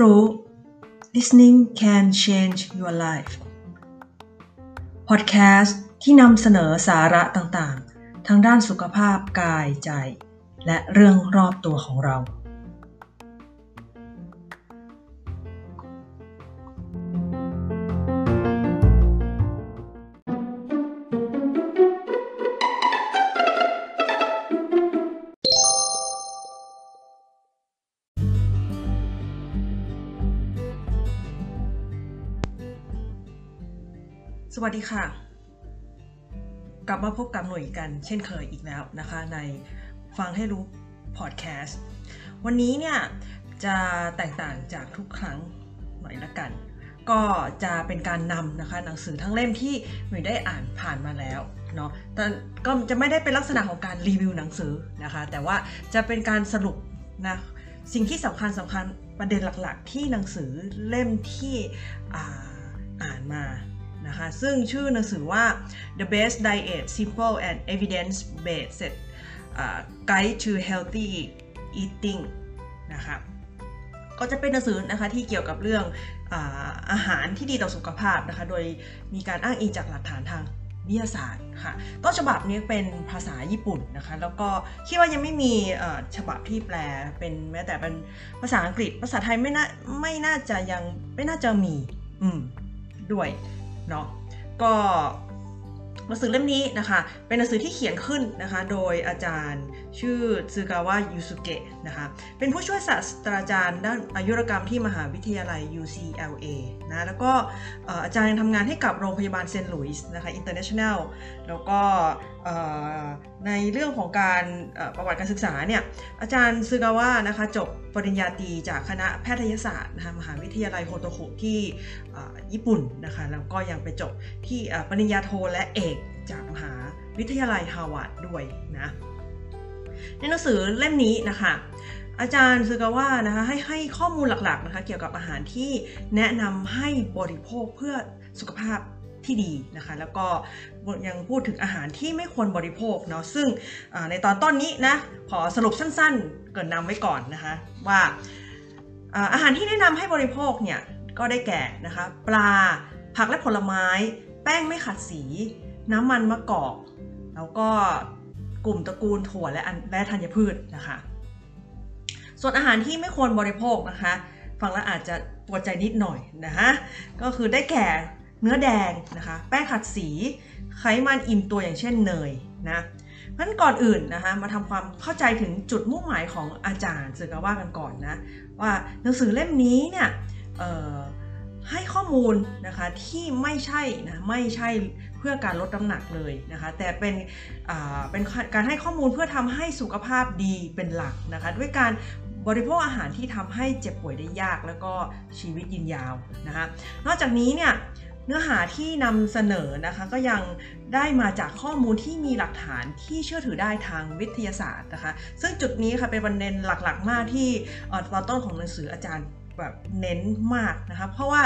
รู้ listening can change your life podcast ที่นำเสนอสาระต่างๆ ทางด้านสุขภาพกายใจ และเรื่องรอบตัวของเรา วัสดีค่ะ กลับมาพบกับหน่วยกัน เช่นเคยอีกแล้วนะคะในฟังให้รู้พอดแคสต์วันนี้เนี่ยจะแตกต่างจากทุกครั้งหน่อยละกัน ก็จะเป็นการนำนะคะหนังสือทั้งเล่มที่หน่วยได้อ่านผ่านมาแล้วเนาะแต่ก็จะไม่ได้เป็นลักษณะของการรีวิวหนังสือนะคะ แต่ว่าจะเป็นการสรุปนะสิ่งที่สำคัญสำคัญประเด็นหลักๆ ที่หนังสือเล่มที่อ่าอ่านมา นะคะ ซึ่งชื่อหนังสือว่า The Best Diet Simple and Evidence Based Guide to Healthy Eating นะคะก็จะเป็นหนังสือนะคะที่เกี่ยวกับเรื่องอาอาหารที่ดีต่อสุขภาพนะคะ โดยมีการอ้างอิงจากหลักฐานทางวิทยาศาสตร์ค่ะต้นฉบับนี้เป็นภาษาญี่ปุ่นนะคะ แล้วก็คิดว่ายังไม่มีฉบับที่แปลเป็นแม้แต่เป็นภาษาอังกฤษ ภาษาไทยไม่น่าไม่น่าจะยังไม่น่าจะมีอืมด้วย เนาะก็หนังสือเล่มนี้นะคะ เป็นหนังสือที่เขียนขึ้นนะคะ โดยอาจารย์ชื่อซึกาวะยูสุเกะนะคะ เป็นผู้ช่วยศาสตราจารย์ด้านอายุรกรรมที่มหาวิทยาลัย UCLA นะ แล้วก็อาจารย์ยังทำงานให้กับโรงพยาบาลเซนต์หลุยส์นะคะ International แล้วก็ในเรื่องของการประวัติการศึกษาเนี่ยอาจารย์ซึกาวะนะคะจบปริญญาตรีจากคณะแพทยศาสตร์นะคะมหาวิทยาลัยโฮโตคุที่ญี่ปุ่นนะคะแล้วก็ยังไปจบที่ปริญญาโทและเอกจากมหาวิทยาลัยฮาวาดด้วยนะในหนังสือเล่มนี้นะคะอาจารย์ซึกาวะนะคะให้ให้ข้อมูลหลักๆนะคะเกี่ยวกับอาหารที่แนะนำให้บริโภคเพื่อสุขภาพ ที่ดีนะคะ แล้วก็ยังพูดถึงอาหารที่ไม่ควรบริโภคเนาะซึ่งในตอนต้นนี้นะขอสรุปสั้นๆ เกินนำไว้ก่อนนะคะ ว่าอาหารที่แนะนำให้บริโภคเนี่ยก็ได้แก่นะคะ ปลาผักและผลไม้ แป้งไม่ขัดสี น้ำมันมะกอก แล้วก็กลุ่มตระกูลถั่วและและธัญพืชนะคะ ส่วนอาหารที่ไม่ควรบริโภคนะคะ ฟังแล้วอาจจะปวดใจนิดหน่อยนะคะก็คือได้แก่ เนื้อแดงนะคะ แป้งขัดสี ไขมันอิ่มตัวอย่างเช่นเนยนะเพราะนั้นก่อนอื่นนะคะมาทำความเข้าใจถึงจุดมุ่งหมายของอาจารย์สือกาว่ากันก่อนนะว่าหนังสือเล่มนี้เนี่ยให้ข้อมูลนะคะที่ไม่ใช่นะไม่ใช่เพื่อการลดน้ำหนักเลยนะคะแต่เป็นเป็นการให้ข้อมูลเพื่อทำให้สุขภาพดีเป็นหลักนะคะด้วยการบริโภคอาหารที่ทำให้เจ็บป่วยได้ยากแล้วก็ชีวิตยืนยาวนะคะนอกจากนี้เนี่ย เนื้อหาที่นำเสนอนะคะก็ยังได้มาจากข้อมูลที่มีหลักฐานที่เชื่อถือได้ทางวิทยาศาสตร์นะคะ ซึ่งจุดนี้ค่ะเป็นประเด็นหลักๆ มากที่ตอนต้นของหนังสืออาจารย์แบบเน้นมากนะคะเพราะว่า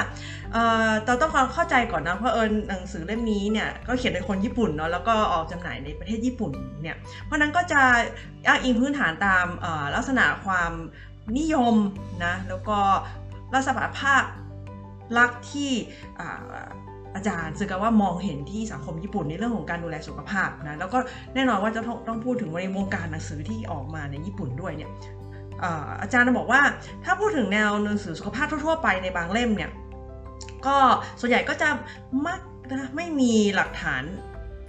เราต้องความเข้าใจก่อนนะเพราะเออหนังสือเล่มนี้เนี่ยก็เขียนโดยคนญี่ปุ่นเนาะแล้วก็ออกจำหน่ายในประเทศญี่ปุ่นเนี่ยเพราะนั้นก็จะอ้างอิงพื้นฐานตามลักษณะความนิยมนะแล้วก็ลักษณะภาพ ลักษณ์ที่อาจารย์ซึกาว่ามองเห็นที่สังคมญี่ปุ่นในเรื่องของการดูแลสุขภาพนะแล้วก็แน่นอนว่าจะต้องพูดถึงในวงการหนังสือที่ออกมาในญี่ปุ่นด้วยเนี่ยอาจารย์บอกว่าถ้าพูดถึงแนวหนังสือสุขภาพทั่วๆไปในบางเล่มเนี่ยก็ส่วนใหญ่ก็จะมักนะไม่มีหลักฐาน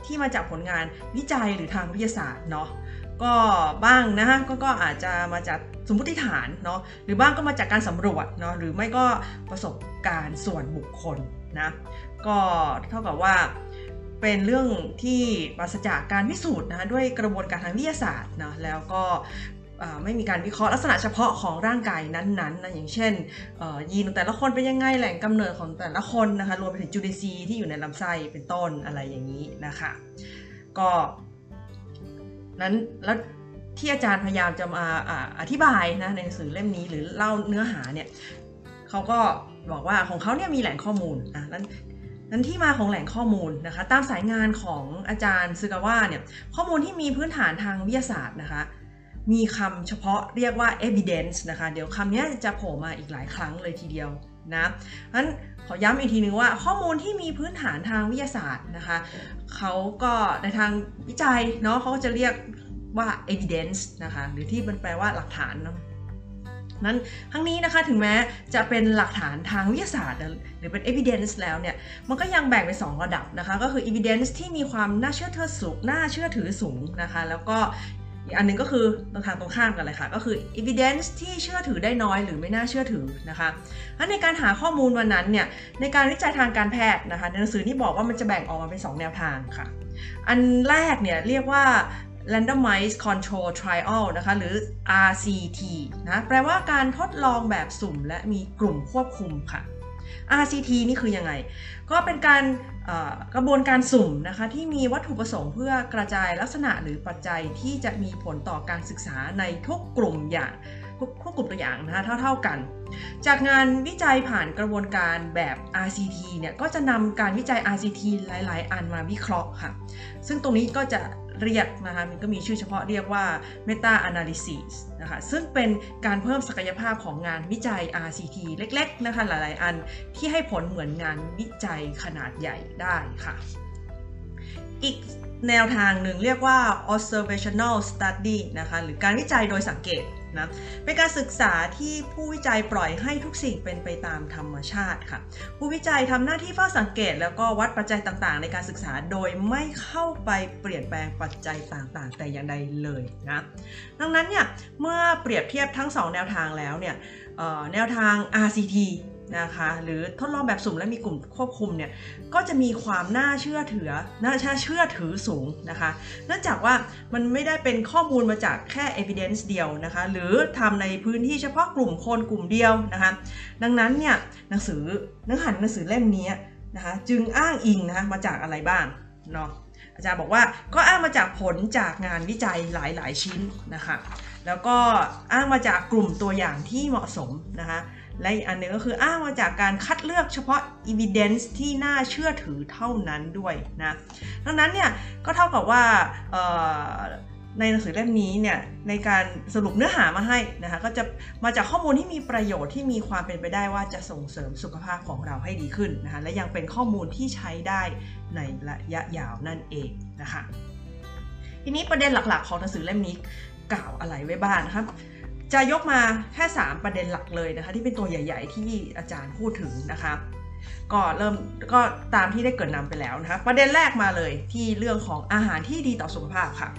ที่มาจากผลงานวิจัยหรือทางวิทยาศาสตร์เนาะ ก็บ้างนะฮะกก็อาจจะมาจากสมมติฐานเนาะหรือบ้างก็มาจากการสำรวจเนาะหรือไม่ก็ประสบการณ์ส่วนบุคคลนะก็เท่ากับว่าเป็นเรื่องที่ปราศจากการพิสูจน์นะคะด้วยกระบวนการทางวิทยาศาสตร์นะแล้วก็ไม่มีการวิเคราะห์ลักษณะเฉพาะของร่างกายนั้นๆนะอย่างเช่นยีนของแต่ละคนเป็นยังไงแหล่งกำเนิดของแต่ละคนนะคะรวมไปถึงจุลินทรีย์ที่อยู่ในลำไส้เป็นต้นอะไรอย่างนี้นะคะ ก็ นั้นแล้วที่อาจารย์พยายามจะมาอธิบายนะในหนังสือเล่มนี้หรือเล่าเนื้อหาเนี่ยเขาก็บอกว่าของเขาเนี่ยมีแหล่งข้อมูลอะนั้นนั้นที่มาของแหล่งข้อมูลนะคะ ตามสายงานของอาจารย์ซึกาวะเนี่ยข้อมูลที่มีพื้นฐานทางวิทยาศาสตร์นะคะมีคำเฉพาะเรียกว่า evidence นะคะ เดี๋ยวคำนี้จะโผล่มาอีกหลายครั้งเลยทีเดียวนะนั้น ขอย้ำอีกทีนึงว่าข้อมูลที่มีพื้นฐานทางวิทยาศาสตร์นะคะเขาก็ในทางวิจัยเนาะเขาก็จะเรียกว่า evidence นะคะหรือที่มันแปลว่าหลักฐานเนาะนั้นทั้งนี้นะคะถึงแม้จะเป็นหลักฐานทางวิทยาศาสตร์ หรือเป็น evidence แล้วเนี่ยมันก็ยังแบ่งเป็น 2 ระดับนะคะ ก็คือ evidence ที่มีความน่าเชื่อถือสูงน่าเชื่อถือสูงนะคะ แล้วก็ อีกอันนึงก็คือตรงทางตรงข้ามกันเลยค่ะ ก็คือ evidence ที่เชื่อถือได้น้อยหรือไม่น่าเชื่อถือนะคะในการหาข้อมูลวันนั้นเนี่ยในการวิจัยทางการแพทย์นะคะในหนังสือนี่บอกว่ามันจะแบ่งออกมาเป็น 2 แนวทางค่ะ อันแรกเนี่ยเรียกว่า randomized control trial นะคะ หรือ RCT นะ แปลว่าการทดลองแบบสุ่มและมีกลุ่มควบคุมค่ะ RCT นี่คือยังไง ก็เป็นการ กระบวนการสุ่มนะคะที่มีวัตถุประสงค์เพื่อกระจายลักษณะหรือปัจจัยที่จะมีผลต่อการศึกษาในทุกกลุ่มอย่างทุกกลุ่มตัวอย่างนะคะเท่า ๆกัน จากงานวิจัยผ่านกระบวนการแบบ RCT เนี่ยก็จะนำการวิจัย RCT หลาย ๆ อันมาวิเคราะห์ค่ะ ซึ่งตรงนี้ก็จะ เรียกนะคะมันก็มีชื่อเฉพาะเรียกว่า meta analysis นะคะซึ่งเป็นการเพิ่มศักยภาพของงานวิจัย RCT เล็กๆนะคะหลายๆ อันที่ให้ผลเหมือนงานวิจัยขนาดใหญ่ได้ค่ะ อีกแนวทางหนึ่งเรียกว่า observational study นะคะหรือการวิจัยโดยสังเกต นะเป็นการศึกษาที่ผู้วิจัยปล่อยให้ทุกสิ่งเป็นไปตามธรรมชาติค่ะ ผู้วิจัยทำหน้าที่เฝ้าสังเกต แล้วก็วัดปัจจัยต่างๆ ในการศึกษาโดยไม่เข้าไปเปลี่ยนแปลงปัจจัยต่างๆ แต่อย่างใดเลยนะดังนั้นเนี่ยเมื่อเปรียบเทียบทั้ง 2 แนวทางแล้วเนี่ยแนวทาง RCT นะคะหรือทดลองแบบสุ่มและมีกลุ่มควบคุมเนี่ยก็จะมีความน่าเชื่อถือน่าเชื่อถือสูงนะคะ เนื่องจากว่ามันไม่ได้เป็นข้อมูลมาจากแค่ evidence เดียวนะคะหรือทำในพื้นที่เฉพาะกลุ่มคนกลุ่มเดียวนะคะดังนั้นเนี่ยหนังสือเนื้อหาหนังสือเล่มนี้นะคะจึงอ้างอิงนะคะมาจากอะไรบ้างเนาะอาจารย์บอกว่าก็อ้างมาจากผลจากงานวิจัยหลาย ๆ ชิ้นนะคะ แล้วก็อ้างมาจากกลุ่มตัวอย่างที่เหมาะสมนะคะ และอีกอันนึงก็คืออ้างมาจากการคัดเลือกเฉพาะ evidence ที่น่าเชื่อถือเท่านั้นด้วยนะดังนั้นเนี่ยก็เท่ากับว่าในหนังสือเล่มนี้เนี่ยในการสรุปเนื้อหามาให้นะคะก็จะมาจากข้อมูลที่มีประโยชน์ที่มีความเป็นไปได้ว่าจะส่งเสริมสุขภาพของเราให้ดีขึ้นนะคะและยังเป็นข้อมูลที่ใช้ได้ในระยะยาวนั่นเองนะคะทีนี้ประเด็นหลักๆ ของหนังสือเล่มนี้กล่าวอะไรไว้บ้างนะครับ จะยกมาแค่ 3 ประเด็นหลักเลยนะคะที่เป็นตัวใหญ่ ๆ ที่อาจารย์พูดถึงนะคะก็เริ่มก็ตามที่ได้เกิดนำไปแล้วนะคะประเด็นแรกมาเลยที่เรื่องของอาหารที่ดีต่อสุขภาพค่ะ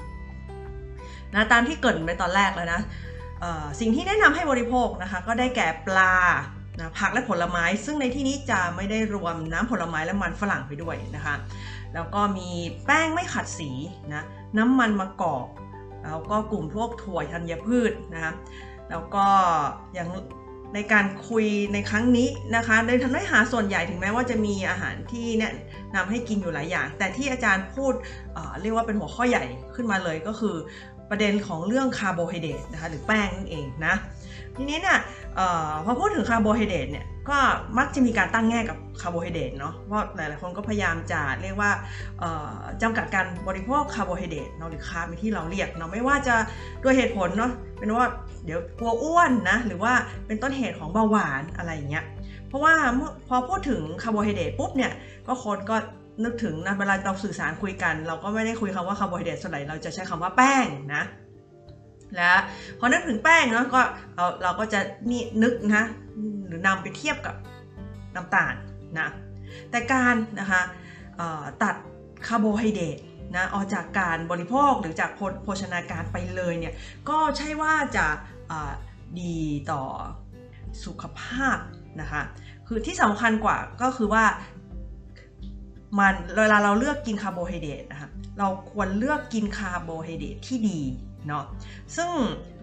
นะตามที่เกิดไปตอนแรกแล้วนะสิ่งที่แนะนำให้บริโภคนะคะก็ได้แก่ปลานะผักและผลไม้ ซึ่งในที่นี้จะไม่ได้รวมน้ำผลไม้และมันฝรั่งไปด้วยนะคะ แล้วก็มีแป้งไม่ขัดสีนะน้ำมันมะกอก แล้วก็กลุ่มพวกถั่วธัญพืชนะคะแล้วก็อย่างในการคุยในครั้งนี้นะคะในเนื้อหาส่วนใหญ่ถึงแม้ว่าจะมีอาหารที่แนะนำให้กินอยู่หลายอย่าง แต่ที่อาจารย์พูดเรียกว่าเป็นหัวข้อใหญ่ขึ้นมาเลยก็คือประเด็นของเรื่องคาร์โบไฮเดรตนะคะหรือแป้งนั่นเองนะทีนี้เนี่ยออพอพูดถึงคาร์โบไฮเดรตเนี่ย ก็มักจะมีการตั้งแง่กับคาร์โบไฮเดรตเนาะเพราะหลายๆคนก็พยายามจะเรียกว่าจำกัดการบริโภคคาร์โบไฮเดรตเนาะหรือ carb ที่เราเรียกเนาะไม่ว่าจะด้วยเหตุผลเนาะเป็นว่าเดี๋ยวกลัวอ้วนนะหรือว่าเป็นต้นเหตุของเบาหวานอะไรอย่างเงี้ยเพราะว่าพอพูดถึงคาร์โบไฮเดรตปุ๊บเนี่ยก็คนก็นึกถึงนะเวลาเราสื่อสารคุยกัน เราก็ไม่ได้คุยคำว่าคาร์โบไฮเดรตส่วนใหญ่เราจะใช้คำว่าแป้งนะ และพอนึกถึงแป้งเนาะก็เราเราก็จะนี่นึกนะหรือนำไปเทียบกับน้ำตาลนะแต่การนะคะตัดคาร์โบไฮเดรตนะออกจากการบริโภคหรือจากโภชนาการไปเลยเนี่ยก็ใช่ว่าจะดีต่อสุขภาพนะคะคือที่สำคัญกว่าก็คือว่ามันเวลาเราเลือกกินคาร์โบไฮเดรตนะคะเราควรเลือกกินคาร์โบไฮเดรตที่ดี เนาะซึ่ง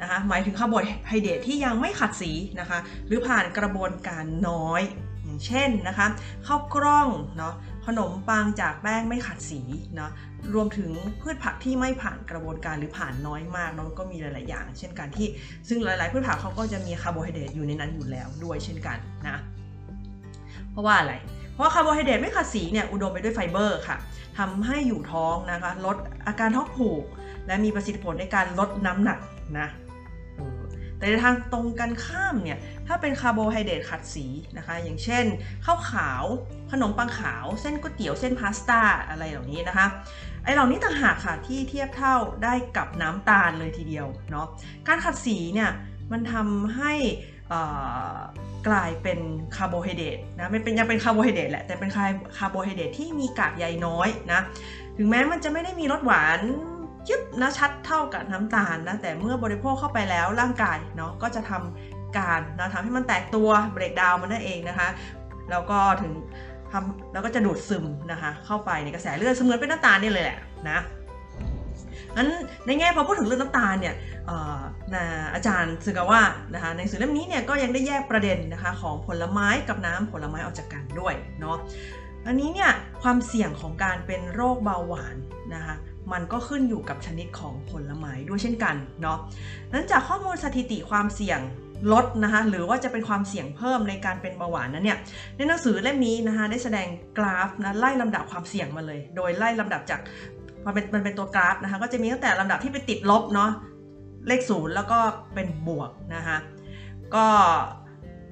นะคะหมายถึงคาร์โบไฮเดรตที่ยังไม่ขัดสีนะคะหรือผ่านกระบวนการน้อย อย่างเช่นนะคะข้าวกล้องเนาะขนมปังจากแป้งไม่ขัดสีเนาะรวมถึงพืชผักที่ไม่ผ่านกระบวนการหรือผ่านน้อยมากเนาะก็มีหลาย ๆ อย่าง เช่นกันที่ซึ่งหลาย ๆ พืชผักเขาก็จะมีคาร์โบไฮเดรตอยู่ในนั้นอยู่แล้วด้วยเช่นกันนะเพราะว่าอะไรเพราะคาร์โบไฮเดรตไม่ขัดสีเนี่ยอุดมไปด้วยไฟเบอร์ค่ะทำให้อยู่ท้องนะคะ ลดอาการท้องผูก และมีประสิทธิผลในการลดน้ำหนักนะแต่ในทางตรงกันข้ามเนี่ย ถ้าเป็นคาร์โบไฮเดรตขัดสีนะคะ อย่างเช่นข้าวขาว ขนมปังขาว เส้นก๋วยเตี๋ยว เส้นพาสต้า อะไรเหล่านี้นะคะ ไอเหล่านี้ต่างหากค่ะที่เทียบเท่าได้กับน้ำตาลเลยทีเดียวเนาะ การขัดสีเนี่ยมันทำให้กลายเป็นคาร์โบไฮเดรตนะมันเป็นยังเป็นคาร์โบไฮเดรตแหละ แต่เป็นคาร์โบไฮเดรตที่มีกากใยน้อยนะ ถึงแม้มันจะไม่ได้มีรสหวาน ยึบนะชัดเท่ากับน้ำตาลนะ แต่เมื่อบริโภคเข้าไปแล้วร่างกายเนาะก็จะทำการนะทำให้มันแตกตัว break down มันนั่นเองนะคะ แล้วก็ถึงทำแล้วก็จะดูดซึมนะคะ เข้าไปในกระแสเลือดเสมือนเป็นน้ำตาลนี่เลยแหละนะงั้นในแง่พอพูดถึงเรื่องน้ำตาลเนี่ยนะอาจารย์ซึกาวะนะคะในสื่อเล่มนี้เนี่ยก็ยังได้แยกประเด็นนะคะของผลไม้กับน้ำผลไม้ออกจากกันด้วยเนาะอันนี้เนี่ยความเสี่ยงของการเป็นโรคเบาหวานนะคะ มันก็ขึ้นอยู่กับชนิดของผลไม้ด้วยเช่นกันเนาะนั้นจากข้อมูลสถิติความเสี่ยงลดนะคะหรือว่าจะเป็นความเสี่ยงเพิ่มในการเป็นเบาหวานนั้นเนี่ยในหนังสือเล่มนี้นะคะได้แสดงกราฟนะไล่ลำดับความเสี่ยงมาเลย โดยไล่ลำดับจากมันเป็นมันเป็นตัวกราฟนะคะก็จะมีตั้งแต่ลำดับที่ไปติดลบเนาะเลขศูนย์แล้วก็เป็นบวกนะคะก็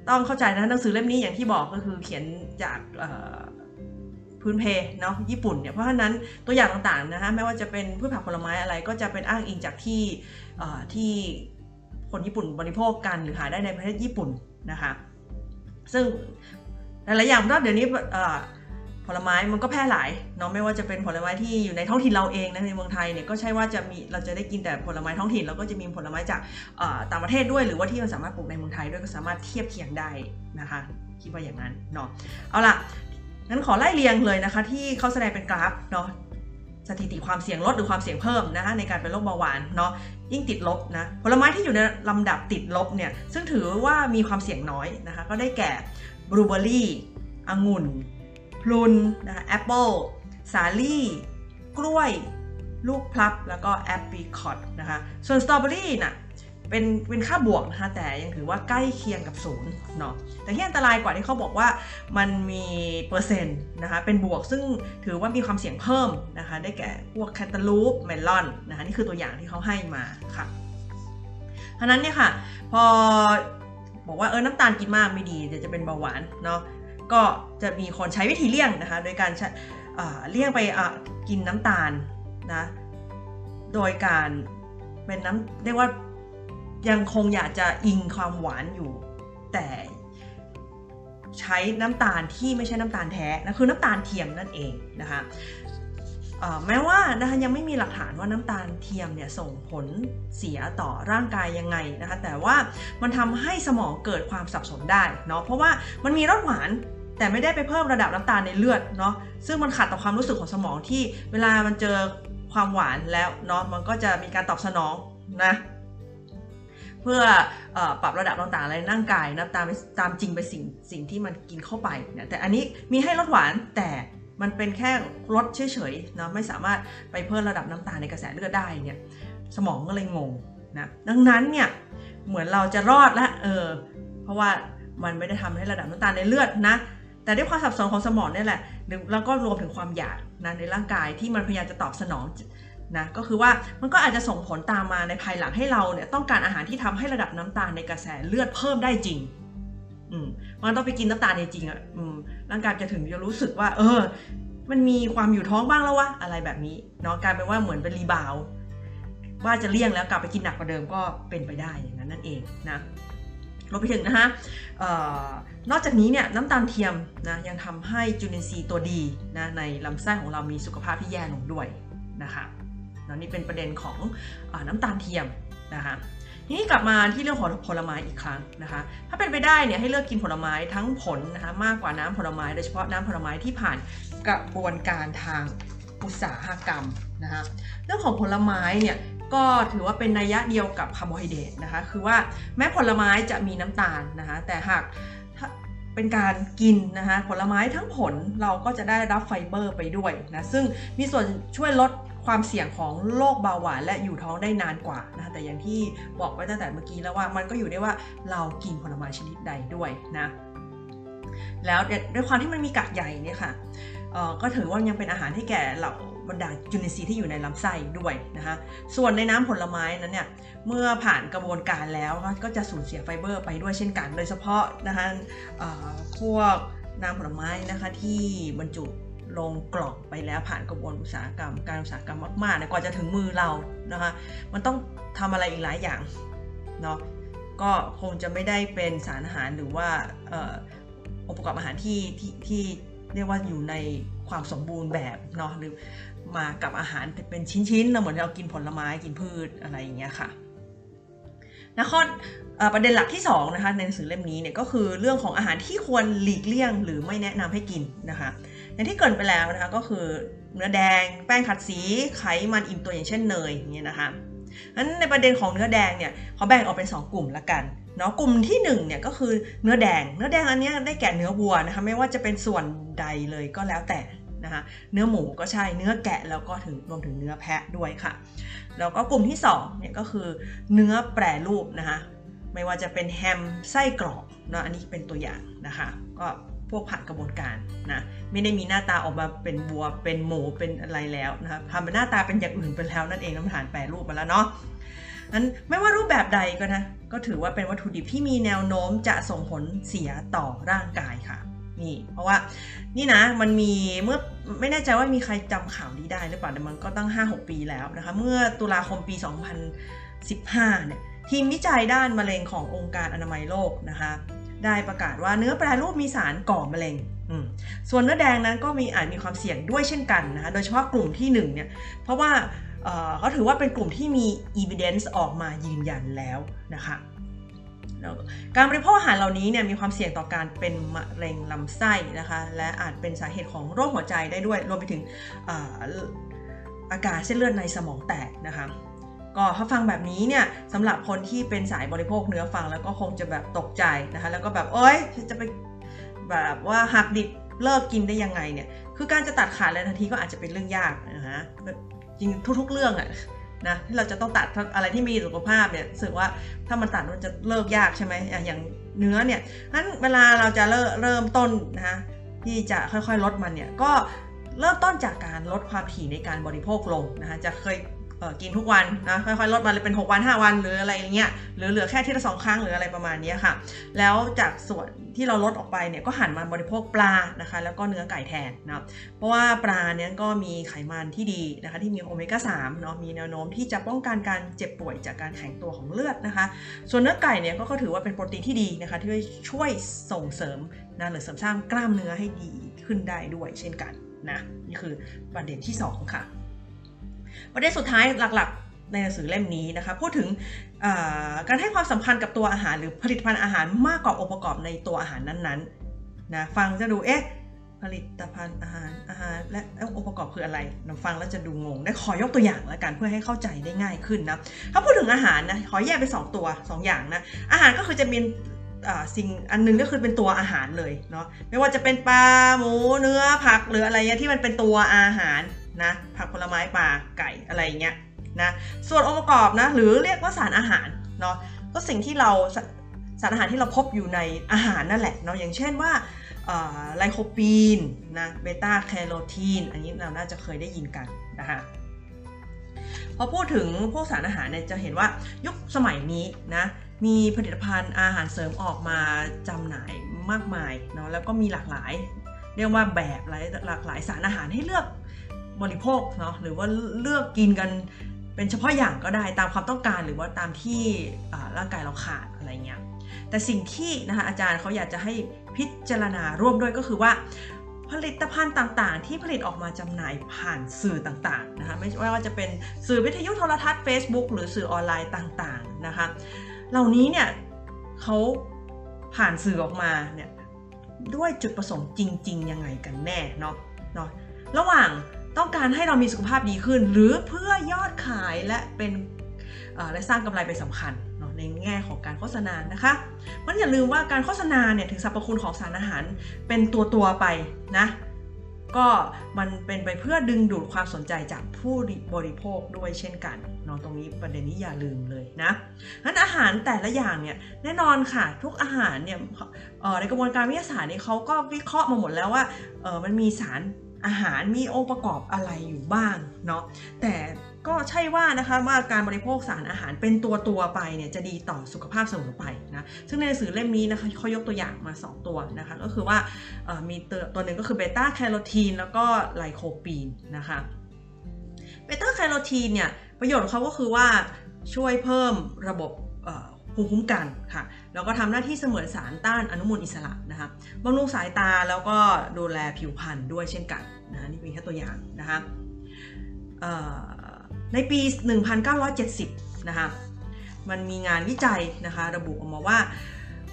ต้องเข้าใจนะหนังสือเล่มนี้อย่างที่บอกก็คือเขียนจาก พื้นเพเนาะญี่ปุ่นเนี่ยเพราะฉะนั้นตัวอย่างต่างๆนะคะไม่ว่าจะเป็นพืชผักผลไม้อะไรก็จะเป็นอ้างอิงจากที่ที่คนญี่ปุ่นบริโภคกันหรือหาได้ในประเทศญี่ปุ่นนะคะซึ่งหลายๆอย่างเพราะเดี๋ยวนี้ผลไม้มันก็แพร่หลายเนาะไม่ว่าจะเป็นผลไม้ที่อยู่ในท้องถิ่นเราเองนะในเมืองไทยเนี่ยก็ใช่ว่าจะมีเราจะได้กินแต่ผลไม้ท้องถิ่นเราก็จะมีผลไม้จากต่างประเทศด้วย หรือว่าที่มันสามารถปลูกในเมืองไทยด้วยก็สามารถเทียบเคียงได้นะคะคิดว่าอย่างนั้นเนาะเอาล่ะ งั้นขอไล่เรียงเลยนะคะ ที่เขาแสดงเป็นกราฟเนาะสถิติความเสี่ยงลดหรือความเสี่ยงเพิ่มนะคะในการเป็นโรคเบาหวานเนาะยิ่งติดลบนะผลไม้ที่อยู่ในลำดับติดลบเนี่ยซึ่งถือว่ามีความเสี่ยงน้อยนะคะก็ได้แก่บลูเบอรี่องุ่น พรุนนะคะแอปเปิลสาลี่ กล้วย ลูกพลับ แล้วก็แอปเปิลคอตนะคะส่วนสตรอเบอรี่น่ะ เป็นเป็นค่าบวกนะคะแต่ยังถือว่าใกล้เคียงกับศูนย์เนาะแต่ที่อันตรายกว่าที่เขาบอกว่ามันมีเปอร์เซ็นต์นะคะเป็นบวกซึ่งถือว่ามีความเสี่ยงเพิ่มนะคะได้แก่พวกแคนตาลูปเมลอนนะคะนี่คือตัวอย่างที่เขาให้มาค่ะเพราะนั้นเนี่ยค่ะพอบอกว่าเออน้ำตาลกินมากไม่ดีเดี๋ยวจะเป็นเบาหวานเนาะก็จะมีคนใช้วิธีเลี่ยงนะคะโดยการเลี่ยงไปกินน้ำตาลนะโดยการเป็นน้ำเรียกว่า ยังคงอยากจะอิงความหวานอยู่ แต่ใช้น้ำตาลที่ไม่ใช่น้ำตาลแท้นะคือน้ำตาลเทียมนั่นเองนะคะแม้ว่านะคะยังไม่มีหลักฐานว่าน้ำตาลเทียมเนี่ยส่งผลเสียต่อร่างกายยังไงนะคะแต่ว่ามันทำให้สมองเกิดความสับสนได้เนาะเพราะว่ามันมีรสหวานแต่ไม่ได้ไปเพิ่มระดับน้ำตาลในเลือดเนาะซึ่งมันขัดต่อความรู้สึกของสมองที่เวลามันเจอความหวานแล้วเนาะมันก็จะมีการตอบสนองนะ เพื่ออปรับระดับต่างๆในร่างกายนะตามตามจริงไปสิ่งสิ่งที่มันกินเข้าไปนะแต่อันนี้มีให้รสหวานแต่มันเป็นแค่รสเฉยๆเนาะไม่สามารถไปเพิ่มระดับน้ำตาลในกระแสเลือดได้เนี่ยสมองก็เลยงงนะดังนั้นเนี่ยเหมือนเราจะรอดละเออเพราะว่ามันไม่ได้ทำให้ระดับน้ำตาลในเลือดนะแต่ด้วยความสับสนของสมองนี่แหละแล้วก็รวมถึงความอยากนะในร่างกายที่มันพยายามจะตอบสนอง นะก็คือว่ามันก็อาจจะส่งผลตามมาในภายหลังให้เราเนี่ยต้องการอาหารที่ทำให้ระดับน้ำตาลในกระแสเลือดเพิ่มได้จริงอืมมันต้องไปกินน้ำตาลจริงอะอืมร่างกายจะถึงจะรู้สึกว่า เออ มันมีความอยู่ท้องบ้างแล้ววะอะไรแบบนี้เนาะกลายเป็นว่าเหมือนเป็นรีบาวว่าจะเลี่ยงแล้วกลับไปกินหนักกว่าเดิมก็เป็นไปได้อย่างนั้นนั่นเองนะรวมไปถึงนะคะนอกจากนี้เนี่ยน้ำตาลเทียมนะยังทำให้จุลินทรีย์ตัวดีนะในลำไส้ของเรามีสุขภาพที่แย่ลงด้วยนะคะ นี่เป็นประเด็นของอน้ำตาลเทียมนะคะทีนี้กลับมาที่เรื่องของผลไม้อีกครั้งนะคะ ถ้าเป็นไปได้เนี่ยให้เลือกกินผลไม้ทั้งผลนะคะมากกว่าน้ำผลไม้ โดยเฉพาะน้ำผลไม้ที่ผ่านกระบวนการทางอุตสาหกรรมนะคะเรื่องของผลไม้เนี่ยก็ถือว่าเป็นนัยยะเดียวกับคาร์โบไฮเดรตนะคะคือว่าแม้ผลไม้จะมีน้ำตาลนะคะแต่หากเป็นการกินนะคะผลไม้ทั้งผลเราก็จะได้รับไฟเบอร์ไปด้วยนะซึ่งมีส่วนช่วยลด ความเสี่ยงของโรคเบาหวานและอยู่ท้องได้นานกว่านะแต่อย่างที่บอกไว้ตั้งแต่เมื่อกี้แล้วว่ามันก็อยู่ได้ว่าเรากินผลไม้ชนิดใดด้วยนะแล้วด้วยความที่มันมีกากใยเนี่ยค่ะก็ถือว่ายังเป็นอาหารให้แก่เหล่าบรรดาจุลินทรีย์ที่อยู่ในลำไส้ด้วยนะคะ ส่วนในน้ำผลไม้นั้นเนี่ย เมื่อผ่านกระบวนการแล้วก็จะสูญเสียไฟเบอร์ไปด้วยเช่นกัน โดยเฉพาะนะคะพวกน้ำผลไม้นะคะที่บรรจุ ลงกล่องไปแล้วผ่านกระบวนอุตสาหกรรม การอุตสาหกรรมมากๆนะกว่าจะถึงมือเรานะคะมันต้องทำอะไรอีกหลายอย่างเนาะก็คงจะไม่ได้เป็นสารอาหารหรือว่าองค์ประกอบอาหารที่ที่ที่เรียกว่าอยู่ในความสมบูรณ์แบบเนาะหรือมากับอาหารเป็นชิ้นๆเราเหมือนเรากินผลไม้กินพืชอะไรอย่างเงี้ยค่ะนะข้อประเด็นหลักที่2นะคะในหนังสือเล่มนี้เนี่ยก็คือเรื่องของอาหารที่ควรหลีกเลี่ยง หรือไม่แนะนำให้กินนะคะ อย่างที่เกินไปแล้วนะคะก็คือเนื้อแดง แป้งขัดสีไขมันอิ่มตัวอย่างเช่นเนยอย่างเงี้ยนะคะนั้นในประเด็นของเนื้อแดงเนี่ยเขาแบ่งออกเป็น 2 กลุ่มละกันเนาะกลุ่มที่1เนี่ยก็คือเนื้อแดง เนื้อแดงอันนี้ได้แก่เนื้อวัวนะคะไม่ว่าจะเป็นส่วนใดเลยก็แล้วแต่นะคะเนื้อหมูก็ใช่เนื้อแกะแล้วก็ถึงรวมถึงเนื้อแพะด้วยค่ะ แล้วก็กลุ่มที่2เนี่ยก็คือเนื้อแปรรูปนะคะไม่ว่าจะเป็นแฮมไส้กรอกเนาะอันนี้เป็นตัวอย่างนะคะก็ พวกผ่านกระบวนการนะไม่ได้มีหน้าตาออกมาเป็นบัวเป็นหมูเป็นอะไรแล้วนะคะทำเป็นหน้าตาเป็นอย่างอื่นไปแล้วนั่นเองน้ำฐานแปรรูปมาแล้วเนาะนั้นไม่ว่ารูปแบบใดก็นะก็ถือว่าเป็นวัตถุดิบที่มีแนวโน้มจะส่งผลเสียต่อร่างกายค่ะนี่เพราะว่านี่นะมันมีเมื่อไม่แน่ใจว่ามีใครจำข่าวนี้ได้หรือเปล่าแต่มันก็ตั้ง 5-6 ปีแล้วนะคะเมื่อตุลาคมปี 2015เนี่ยทีมวิจัยด้านมะเร็งขององค์การอนามัยโลกนะคะ ได้ประกาศว่าเนื้อแปรรูปมีสารก่อมะเร็ง ส่วนเนื้อแดงนั้นก็มีอาจมีความเสี่ยงด้วยเช่นกันนะคะ โดยเฉพาะกลุ่มที่1เนี่ย เพราะว่าเขาถือว่าเป็นกลุ่มที่มี evidence ออกมายืนยันแล้วนะคะการบริโภคอาหารเหล่านี้เนี่ยมีความเสี่ยงต่อการเป็นมะเร็งลำไส้นะคะ และอาจเป็นสาเหตุของโรคหัวใจได้ด้วย รวมไปถึงอาการเส้นเลือดในสมองแตกนะคะ ก็ถ้าฟังแบบนี้เนี่ยสำหรับคนที่เป็นสายบริโภคเนื้อฟังแล้วก็คงจะแบบตกใจนะคะ แล้วก็แบบโอ๊ยจะไปแบบว่าหักดิบเลิกกินได้ยังไงเนี่ย คือการจะตัดขาดเลยทันทีก็อาจจะเป็นเรื่องยากนะฮะจริงทุก ๆ เรื่องอะนะที่เราจะต้องตัดอะไรที่มีสุขภาพเนี่ยรู้สึกว่าถ้ามันตัดมันจะเลิกยากใช่ไหมอย่างเนื้อเนี่ยนั้นเวลาเราจะเริ่มเริ่มต้นนะคะที่จะค่อยๆลดมันเนี่ยก็เริ่มต้นจากการลดความถี่ในการบริโภคลงนะคะจะเคย กินทุกวันนะค่อยๆลดมาเลยเป็น 6 วัน 5 วันหรืออะไรอย่างเงี้ยหรือเหลือแค่ที่ละสองครั้งหรืออะไรประมาณนี้ค่ะ แล้วจากส่วนที่เราลดออกไปเนี่ยก็หันมาบริโภคปลานะคะ แล้วก็เนื้อไก่แทนนะเพราะว่าปลาเนี่ยก็มีไขมันที่ดีนะคะที่มีโอเมก้า3เนาะมีแนวโน้มที่จะป้องกันการเจ็บป่วยจากการแข็งตัวของเลือดนะคะ ส่วนเนื้อไก่เนี่ยก็ถือว่าเป็นโปรตีนที่ดีนะคะที่ช่วยส่งเสริมนะหรือเสริมสร้างกล้ามเนื้อให้ดีขึ้นได้ด้วยเช่นกันนะนี่คือประเด็นที่ 2 ค่ะ ประเด็นสุดท้ายหลักๆ ในหนังสือเล่มนี้นะคะ พูดถึงการให้ความสำคัญกับตัวอาหารหรือผลิตภัณฑ์อาหารมากกว่าองค์ประกอบในตัวอาหารนั้นๆนะฟังจะดูเอ๊ะผลิตภัณฑ์อาหารอาหารและองค์ประกอบคืออะไรนฟังแล้วจะดูงง ได้ขอยกตัวอย่างแล้วกันเพื่อให้เข้าใจได้ง่ายขึ้นนะ ถ้าพูดถึงอาหารนะขอแยกเป็น2ตัว 2 อย่างนะ อาหารก็คือจะมีสิ่งอันนึงก็คือเป็นตัวอาหารเลยเนาะ ไม่ว่าจะเป็นปลาหมูเนื้อผักหรืออะไรที่มันเป็นตัวอาหาร นะผักผลไม้ปลาไก่อะไรเงี้ยนะส่วนองค์ประกอบนะหรือเรียกว่าสารอาหารเนาะก็สิ่งที่เราสารอาหารที่เราพบอยู่ในอาหารนั่นแหละเนาะอย่างเช่นว่าไลโคปีนนะเบต้าแคโรทีน อันนี้เราน่าจะเคยได้ยินกันนะคะพอพูดถึงพวกสารอาหารเนี่ยจะเห็นว่ายุคสมัยนี้นะมีผลิตภัณฑ์อาหารเสริมออกมาจำหน่ายมากมายเนาะแล้วก็มีหลากหลาย เรียกว่าแบบหลายหลากหลายสารอาหารให้เลือก บริโภคเนาะหรือว่าเลือกกินกันเป็นเฉพาะอย่างก็ได้ตามความต้องการหรือว่าตามที่ร่างกายเราขาดอะไรเงี้ยแต่สิ่งที่นะคะอาจารย์เขาอยากจะให้พิจารณาร่วมด้วยก็คือว่า ผลิตภัณฑ์ต่างๆ ที่ผลิตออกมาจำหน่ายผ่านสื่อต่างๆนะคะไม่ว่าจะเป็นสื่อวิทยุโทรทัศน์ Facebook หรือสื่อออนไลน์ต่างๆนะคะเหล่านี้เนี่ยเขาผ่านสื่อออกมาเนี่ยด้วยจุดประสงค์จริง ๆ ยังไงกันแน่เนาะเนาะระหว่าง ต้องการให้เรามีสุขภาพดีขึ้น หรือเพื่อยอดขายและเป็นและสร้างกำไรเป็นสำคัญเนาะในแง่ของการโฆษณานะคะมันอย่าลืมว่าการโฆษณาเนี่ยถึงสรรพคุณของสารอาหารเป็นตัวตัวไปนะก็มันเป็นไปเพื่อดึงดูดความสนใจจากผู้บริโภคด้วยเช่นกันเนาะตรงนี้ประเด็นนี้อย่าลืมเลยนะนั้นอาหารแต่ละอย่างเนี่ยแน่นอนค่ะทุกอาหารเนี่ยในกระบวนการวิทยาศาสตร์นี่เขาก็วิเคราะห์มาหมดแล้วว่ามันมีสาร อาหารมีองค์ประกอบอะไรอยู่บ้างเนาะแต่ก็ใช่ว่านะคะว่าการบริโภคสารอาหารเป็นตัวตัวไปเนี่ยจะดีต่อสุขภาพเสมอไปนะซึ่งในหนังสือเล่มนี้นะคะเขายกตัวอย่างมา 2 ตัวนะคะก็คือว่ามีตัวตัวหนึ่งก็คือเบต้าแคโรทีนแล้วก็ไลโคปีนนะคะเบต้าแคโรทีนเนี่ยประโยชน์ของเขาก็คือว่าช่วยเพิ่มระบบภูมิคุ้มกันค่ะ แล้วก็ทำหน้าที่เสมือนสารต้านอนุมูลอิสระนะคะบำรุงสายตาแล้วก็ดูแลผิวพรรณด้วยเช่นกันนะนี่เป็นแค่ตัวอย่างนะคะในปี 1970 นะคะมันมีงานวิจัยนะคะระบุออกมาว่า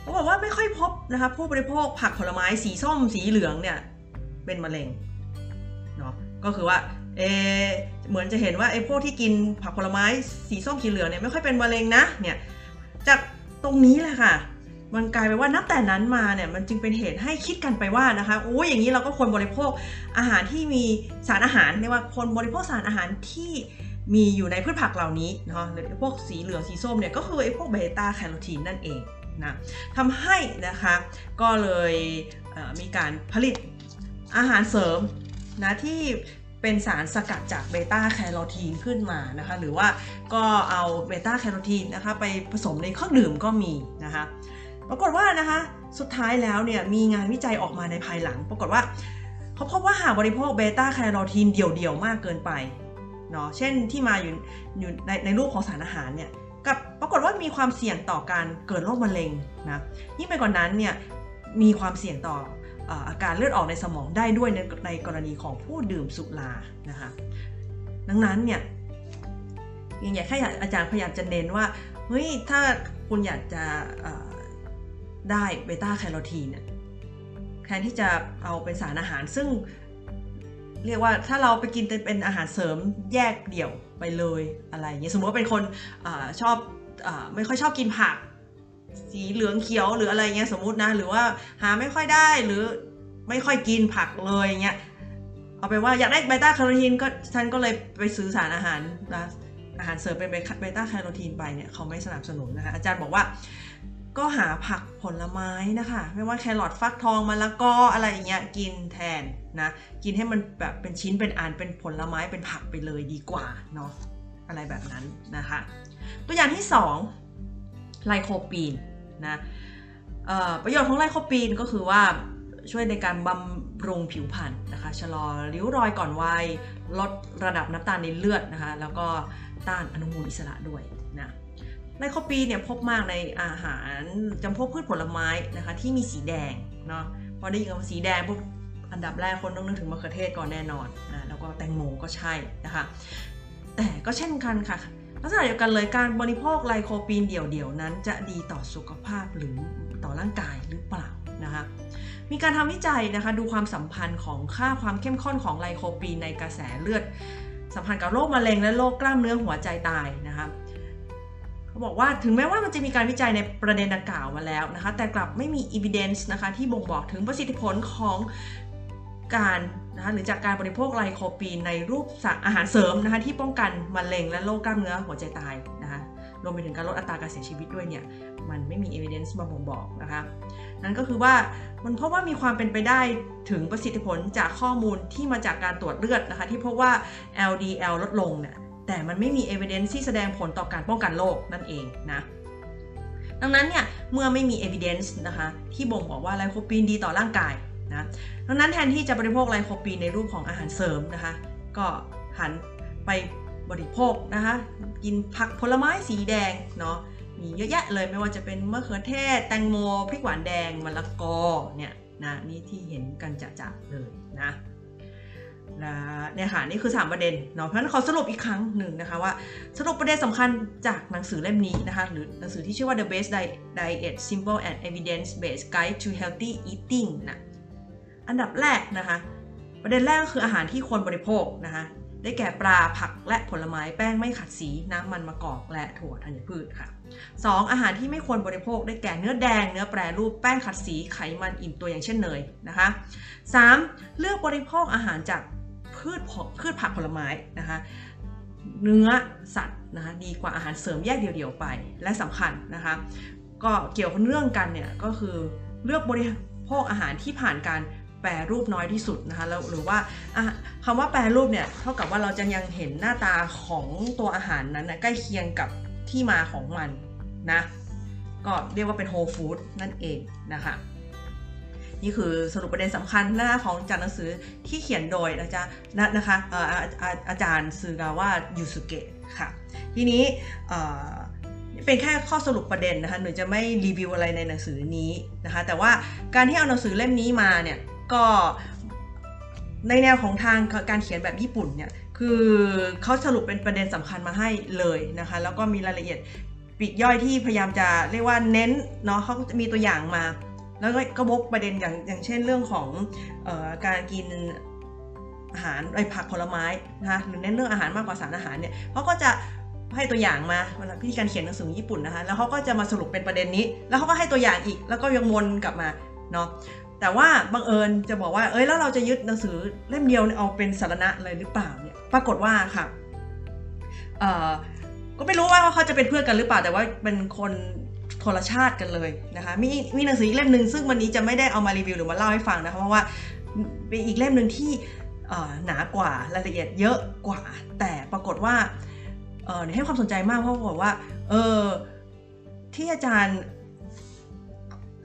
เขาบอกว่าไม่ค่อยพบนะคะผู้บริโภคผักผลไม้สีส้มสีเหลืองเนี่ยเป็นมะเร็งเนาะก็คือว่าเอเหมือนจะเห็นว่าไอ้พวกที่กินผักผลไม้สีส้มสีเหลืองเนี่ยไม่ค่อยเป็นมะเร็งนะเนี่ยจาก ตรงนี้แหละค่ะ มันกลายไปว่านับแต่นั้นมาเนี่ยมันจึงเป็นเหตุให้คิดกันไปว่านะคะโอ้ยอย่างนี้เราก็ควรบริโภคอาหารที่มีสารอาหารเรียกว่าคนบริโภคสารอาหารที่มีอยู่ในพืชผักเหล่านี้เนาะหรือพวกสีเหลืองสีส้มเนี่ยก็คือไอ้พวกเบต้าแคโรทีนนั่นเองนะทำให้นะคะก็เลยมีการผลิตอาหารเสริมนะที่ เป็นสารสกัดจากเบต้าแคโรทีนขึ้นมานะคะหรือว่าก็เอาเบต้าแคโรทีนนะคะไปผสมในเครื่องดื่มก็มีนะคะปรากฏว่านะคะสุดท้ายแล้วเนี่ยมีงานวิจัยออกมาในภายหลัง ปรากฏว่าเขาพบว่าหากบริโภคเบต้าแคโรทีนเดี่ยวๆมากเกินไปเนาะเช่นที่มาอยู่อยู่ในในรูปของสารอาหารเนี่ยกับปรากฏว่ามีความเสี่ยงต่อการเกิดโรคมะเร็งนะยิ่งไปกว่านนั้นเนี่ย มีความเสี่ยงต่ออาการเลือดออกในสมองได้ด้วยในในกรณีของผู้ดื่มสุรานะคะดังนั้นเนี่ยยังอยากให้อาจารย์พยายามจะเน้นว่าเฮ้ยถ้าคุณอยากจะได้เบต้าแคโรทีนเนี่ยแทนที่จะเอาเป็นสารอาหารซึ่งเรียกว่าถ้าเราไปกินเป็นอาหารเสริมแยกเดี่ยวไปเลยอะไรอย่างเงี้ยสมมติว่าเป็นคนอชอบอไม่ค่อยชอบกินผัก สีเหลืองเขียวหรืออะไรเงี้ยสมมุตินะ หรือว่าหาไม่ค่อยได้หรือไม่ค่อยกินผักเลยเงี้ยเอาไปว่าอยากได้เบต้าแคโรทีนก็ฉันก็เลยไปซื้อสารอาหารนะอาหารเสริมเป็นเบต้าแคโรทีนไปเนี่ยเขาไม่สนับสนุนนะคะอาจารย์บอกว่าก็หาผักผลไม้นะคะ ไม่ว่าแครอทฟักทองมะละกออะไรอย่างเงี้ยกินแทนนะกินให้มันแบบเป็นชิ้นเป็นอันเป็นผลไม้เป็นผักไปเลยดีกว่าเนาะอะไรแบบนั้นนะคะ ตัวอย่างที่ 2 ไลโคปีนนะประโยชน์ของไลโคปีนก็คือว่าช่วยในการบำรุงผิวพรรณนะคะชะลอริ้วรอยก่อนวัยลดระดับน้ำตาลในเลือดนะคะ แล้วก็ต้านอนุมูลอิสระด้วยนะไลโคปีนเนี่ยพบมากในอาหารจำพวกพืชผลไม้นะคะที่มีสีแดงเนาะพอได้ยินคำสีแดงปุ๊บอันดับแรกคนต้องนึกถึงมะเขือเทศก่อนแน่นอนนะแล้วก็แตงโมก็ใช่นะคะ แต่ก็เช่นกันค่ะ ลักษณะเดียวกันเลยการบริโภคไลโคปีนเดี่ยวๆนั้น จะดีต่อสุขภาพหรือต่อร่างกายหรือเปล่านะคะมีการทำวิจัยนะคะดูความสัมพันธ์ของค่าความเข้มข้นของไลโคปีนในกระแสเลือด สัมพันธ์กับโรคมะเร็งและโรคกล้ามเนื้อหัวใจตายนะคะเขาบอกว่าถึงแม้ว่ามันจะมีการวิจัยในประเด็นดังกล่าวมาแล้วนะคะแต่กลับไม่มี evidence นะคะที่บ่งบอกถึงประสิทธิผลของการ นะคะหรือจากการบริโภคไลโคปีนในรูปอาหารเสริมนะคะที่ป้องกันมะเร็งและโรคกล้ามเนื้อหัวใจตายนะคะรวมไปถึงการลดอัตราการเสียชีวิตด้วยเนี่ยมันไม่มี evidence มาบ่งบอกนะคะนั่นก็คือว่ามันพบว่ามีความเป็นไปได้ถึงประสิทธิผลจากข้อมูลที่มาจากการตรวจเลือดนะคะที่พบว่า LDL ลดลงเนี่ยแต่มันไม่มี evidence ที่แสดงผลต่อการป้องกันโรคนั่นเองนะดังนั้นเนี่ยเมื่อไม่มี evidence นะคะที่บ่งบอกว่าไลโคปีนดีต่อร่างกาย นะดังนั้นแทนที่จะบริโภคไลโคปีนในรูปของอาหารเสริมนะคะ ก็หันไปบริโภคนะคะ กินผักผลไม้สีแดงเนาะมีเยอะแยะเลยไม่ว่าจะเป็นมะเขือเทศ แตงโมพริกหวานแดงมะละกอเนี่ยนะนี่ที่เห็นกันจะๆเลยนะเนี่ยค่ะนี่คือ 3 ประเด็นเนาะเพราะฉะนั้นขอสรุปอีกครั้งหนึ่งนะคะว่าสรุปประเด็นสำคัญจากหนังสือเล่มนี้นะคะ หรือหนังสือที่ชื่อว่า The Best Diet Simple and Evidence Based Guide to Healthy Eating นะ อันดับแรกนะคะ ประเด็นแรกก็คืออาหารที่ควรบริโภคนะคะ ได้แก่ปลาผักและผลไม้แป้งไม่ขัดสีน้ำมันมะกอกและถั่วธัญพืชค่ะ 2. อาหารที่ไม่ควรบริโภค ได้แก่เนื้อแดง เนื้อแปรรูปแป้งขัดสีไขมันอิ่มตัวอย่างเช่นเนยนะคะ 3. เลือกบริโภคอาหารจากพืชพืชผักผลไม้นะคะเนื้อสัตว์นะคะดีกว่าอาหารเสริมแยกเดี่ยวๆไปและสำคัญนะคะ ก็เกี่ยวกับเรื่องกันเนี่ยก็คือเลือกบริโภคอาหารที่ผ่านการ แปรรูปน้อยที่สุดนะคะแล้วหรือว่าคำว่าแปรรูปเนี่ยเท่ากับว่าเราจะยังเห็นหน้าตาของตัวอาหารนั้นนะใกล้เคียงกับที่มาของมันนะก็เรียกว่าเป็นโฮลฟู้ดนั่นเองนะคะนี่คือสรุปประเด็นสำคัญหน้าของจากหนังสือที่เขียนโดยนะจ๊ะนะคะอาอาจารย์ซึกาวะยูสุเกะค่ะทีนี้เป็นแค่ข้อสรุปประเด็นนะคะหนูจะไม่รีวิวอะไรในหนังสือนี้นะคะแต่ว่าการที่เอาหนังสือเล่มนี้มาเนี่ย ก็ในแนวของทางการเขียนแบบญี่ปุ่นเนี่ยคือเขาสรุปเป็นประเด็นสำคัญมาให้เลยนะคะ แล้วก็มีรายละเอียดปีกย่อยที่พยายามจะเรียกว่าเน้นเนาะเขาจะมีตัวอย่างมา แล้วก็วกประเด็นอย่างอย่างเช่นเรื่องของออการกินอาหารไอผักผลไม้นะคะหรือเน้นเรื่องอาหารมากกว่าสารอาหารเนี่ยเขาก็จะให้ตัวอย่างมาวลาพิธีการเขียนหนังสือญี่ปุ่นนะคะแล้วเขาก็จะมาสรุปเป็นประเด็นนี้ แล้วเขาก็ให้ตัวอย่างอีก แล้วก็ยังวนกลับมาเนาะ แต่ว่าบังเอิญจะบอกว่า เอ้ยแล้วเราจะยึดหนังสือเล่มเดียวเอาเป็นสารณะเลยหรือเปล่าเนี่ย ปรากฏว่าค่ะเอ่อก็ไม่รู้ว่าเขาจะเป็นเพื่อนกันหรือเปล่า แต่ว่าเป็นคนคนละชาติกันเลยนะคะ มีมีหนังสืออีกเล่มหนึ่งซึ่งวันนี้จะไม่ได้เอามารีวิวหรือมาเล่าให้ฟังนะคะเพราะว่าเป็นอีกเล่มหนึ่งที่หนากว่ารายละเอียดเยอะกว่า แต่ปรากฏว่าให้ความสนใจมากเพราะบอกว่าเออที่อาจารย์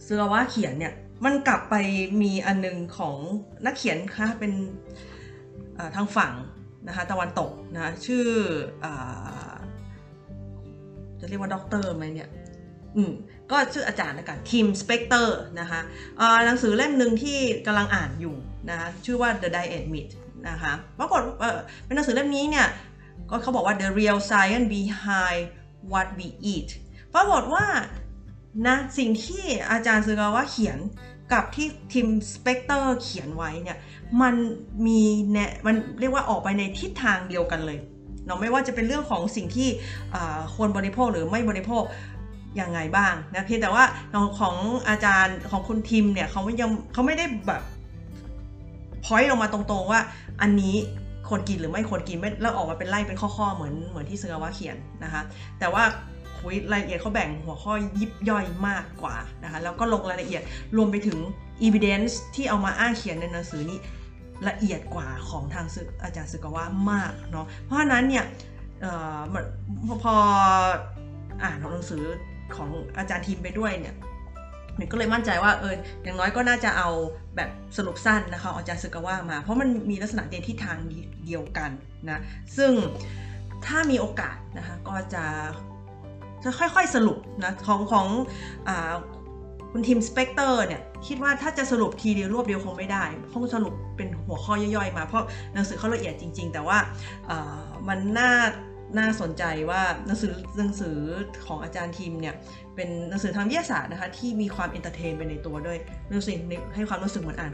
เสือว่าเขียนเนี่ย มันกลับไปมีอันนึงของนักเขียนค่ะเป็นทางฝั่งนะคะตะวันตกนะชื่ออจะเรียกว่าด็อกเตอร์ไหมเนี่ยอืมก็ชื่ออาจารย์นะกัน Tim Spector นะคะหนังสือเล่มหนึ่งที่กำลังอ่านอยู่นะคะชื่อว่า The Diet Myth นะคะปรากฏเป็นหนังสือเล่มนี้เนี่ยก็เขาบอกว่า the real science behind what we eat ปรากฏว่านะสิ่งที่อาจารย์ซึกาวะเขียน กับที่ทีมสเปกเตอร์เขียนไว้เนี่ยมันมีแนมันเรียกว่าออกไปในทิศทางเดียวกันเลยเนาะไม่ว่าจะเป็นเรื่องของสิ่งที่ควรบริโภคหรือไม่บริโภคยังไงบ้างนะเพียงแต่ว่าของอาจารย์ของคุณทิมเนี่ยเขาไม่ยังเขาไม่ได้แบบพอยต์ลงมาตรงๆว่าอันนี้ควรกินหรือไม่ควรกินไม่แล้วออกมาเป็นไล่เป็นข้อๆเหมือนเหมือนที่เซอร์วาเขียนนะคะแต่ว่า ยรายละเอียดเขาแบ่งหัวข้อยิบย่อยมากกว่านะคะแล้วก็ลงรายละเอียดรวมไปถึง evidence ที่เอามาอ้างเขียนในหนังสือนี้ละเอียดกว่าของทางอาจารย์สึกว่ามากเนาะเพราะฉะนั้นเนี่ยพออ่านหนังสือของอาจารย์ทีมไปด้วยเนี่ยหนูก็เลยมั่นใจว่าเอออย่างน้อยก็น่าจะเอาแบบสรุปสั้นนะคะอาจารย์สึกว่ามา เพราะมันมีลักษณะเดียวที่ทางเดียวกันนะซึ่งถ้ามีโอกาสนะคะก็จะ ค่อยๆสรุปนะของของอคุณทีมสเปกเตอร์เนี่ยคิดว่าถ้าจะสรุปทีเดียวรวบเดียวคงไม่ได้คงสรุปเป็นหัวข้อย่อยๆมา เพราะหนังสือเขาละเอียดจริง ๆ แต่ว่ามันน่าน่าสนใจว่าหนังสือหนังสือของอาจารย์ทีมเนี่ยเป็นหนังสือทางวิทยาศาสตร์นะคะที่มีความ entertain ไปในตัวด้วยรู้สึกให้ความรู้สึกเหมือนอ่าน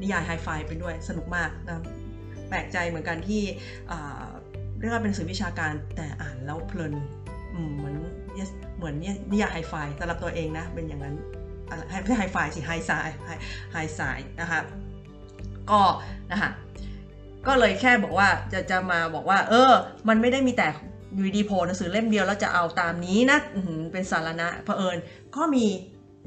นิยายไฮไฟไปด้วยสนุกมากนะแปลกใจเหมือนกันที่เรียกว่าเป็นสื่อวิชาการแต่อ่านแล้วเพลิน เหมือนเหมือนนิยายไฮไฟสำหรับตัวเองนะ เป็นอย่างนั้นไม่ใช่ไฮไฟสิไฮไซไฮไซนะคะก็นะคะก็เลยแค่บอกว่าจะจะมาบอกว่า เออ มันไม่ได้มีแต่ยูดีโพหนังสือเล่มเดียวแล้วจะเอาตามนี้นะเป็นสารณะเผอิญก็มี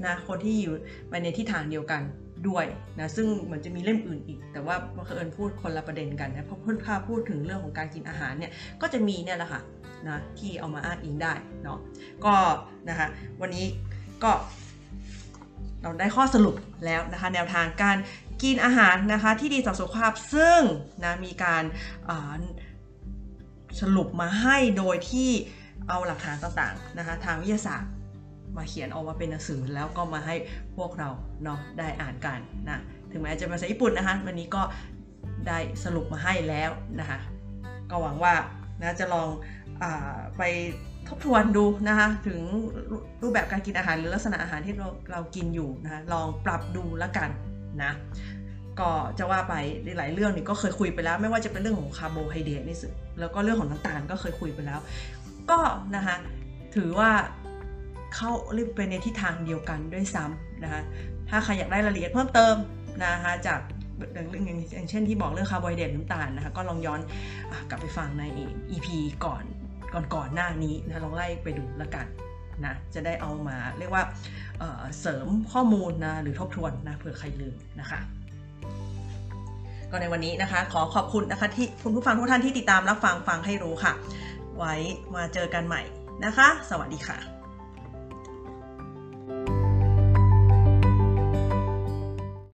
นะคนที่อยู่ไปในทิศทางเดียวกันด้วยนะซึ่งเหมือนจะมีเล่มอื่นอีก แต่ว่าเผอิญพูดคนละประเด็นกันนะเพราะพูดาพูดถึงเรื่องของการกินอาหารเนี่ยก็จะมีเนี่ยแหละค่ะ นะที่เอามาอ้างอิงได้เนาะก็นะคะวันนี้ก็เราได้ข้อสรุปแล้วนะคะแนวทางการกินอาหารนะคะที่ดีต่อสุขภาพซึ่งนะมีการสรุปมาให้โดยที่เอาหลักฐานต่างๆนะคะทางวิทยาศาสตร์มาเขียนออกมาเป็นหนังสือแล้วก็มาให้พวกเราเนาะได้อ่านกันนะถึงแม้จะเป็นภาษาญี่ปุ่นนะคะวันนี้ก็ได้สรุปมาให้แล้วนะคะก็หวังว่า นะจะลองอไปทบทวนดูนะคะถึงรูปแบบการกินอาหารหรือลักษณะอาหารที่เราเรากินอยู่นะคะลองปรับดูแล้วกันนะก็จะว่าไปหลายเรื่องนี่ก็เคยคุยไปแล้ว ไม่ว่าจะเป็นเรื่องของคาร์โบไฮเดรตนี่สิแล้วก็เรื่องของน้ำตาลก็เคยคุยไปแล้ว ก็นะคะถือว่าเข้าเรียกไปในทิศทางเดียวกันด้วยซ้ำนะคะถ้าใครอยากได้รายละเอียดเพิ่มเติมนะคะจาก องอย่างเช่นที่บอกเรื่องคาร์โบไฮเดรตน้ำตาลนะคะก็ลองย้อนอกลับไปฟังใน EP ก่อนก่อนก่อนหน้านี้นะลองไล่ไปดูแล้วกันนะจะได้เอามาเรียกว่าเเสริมข้อมูลนะหรือทบทวนนะเผื่อใครลืมนะคะก็ในวันนี้นะคะ ขอขอบคุณนะคะที่คุณผู้ฟังทุกท่านที่ติดตามรับฟังฟังให้รู้ค่ะ ไว้มาเจอกันใหม่นะคะ สวัสดีค่ะ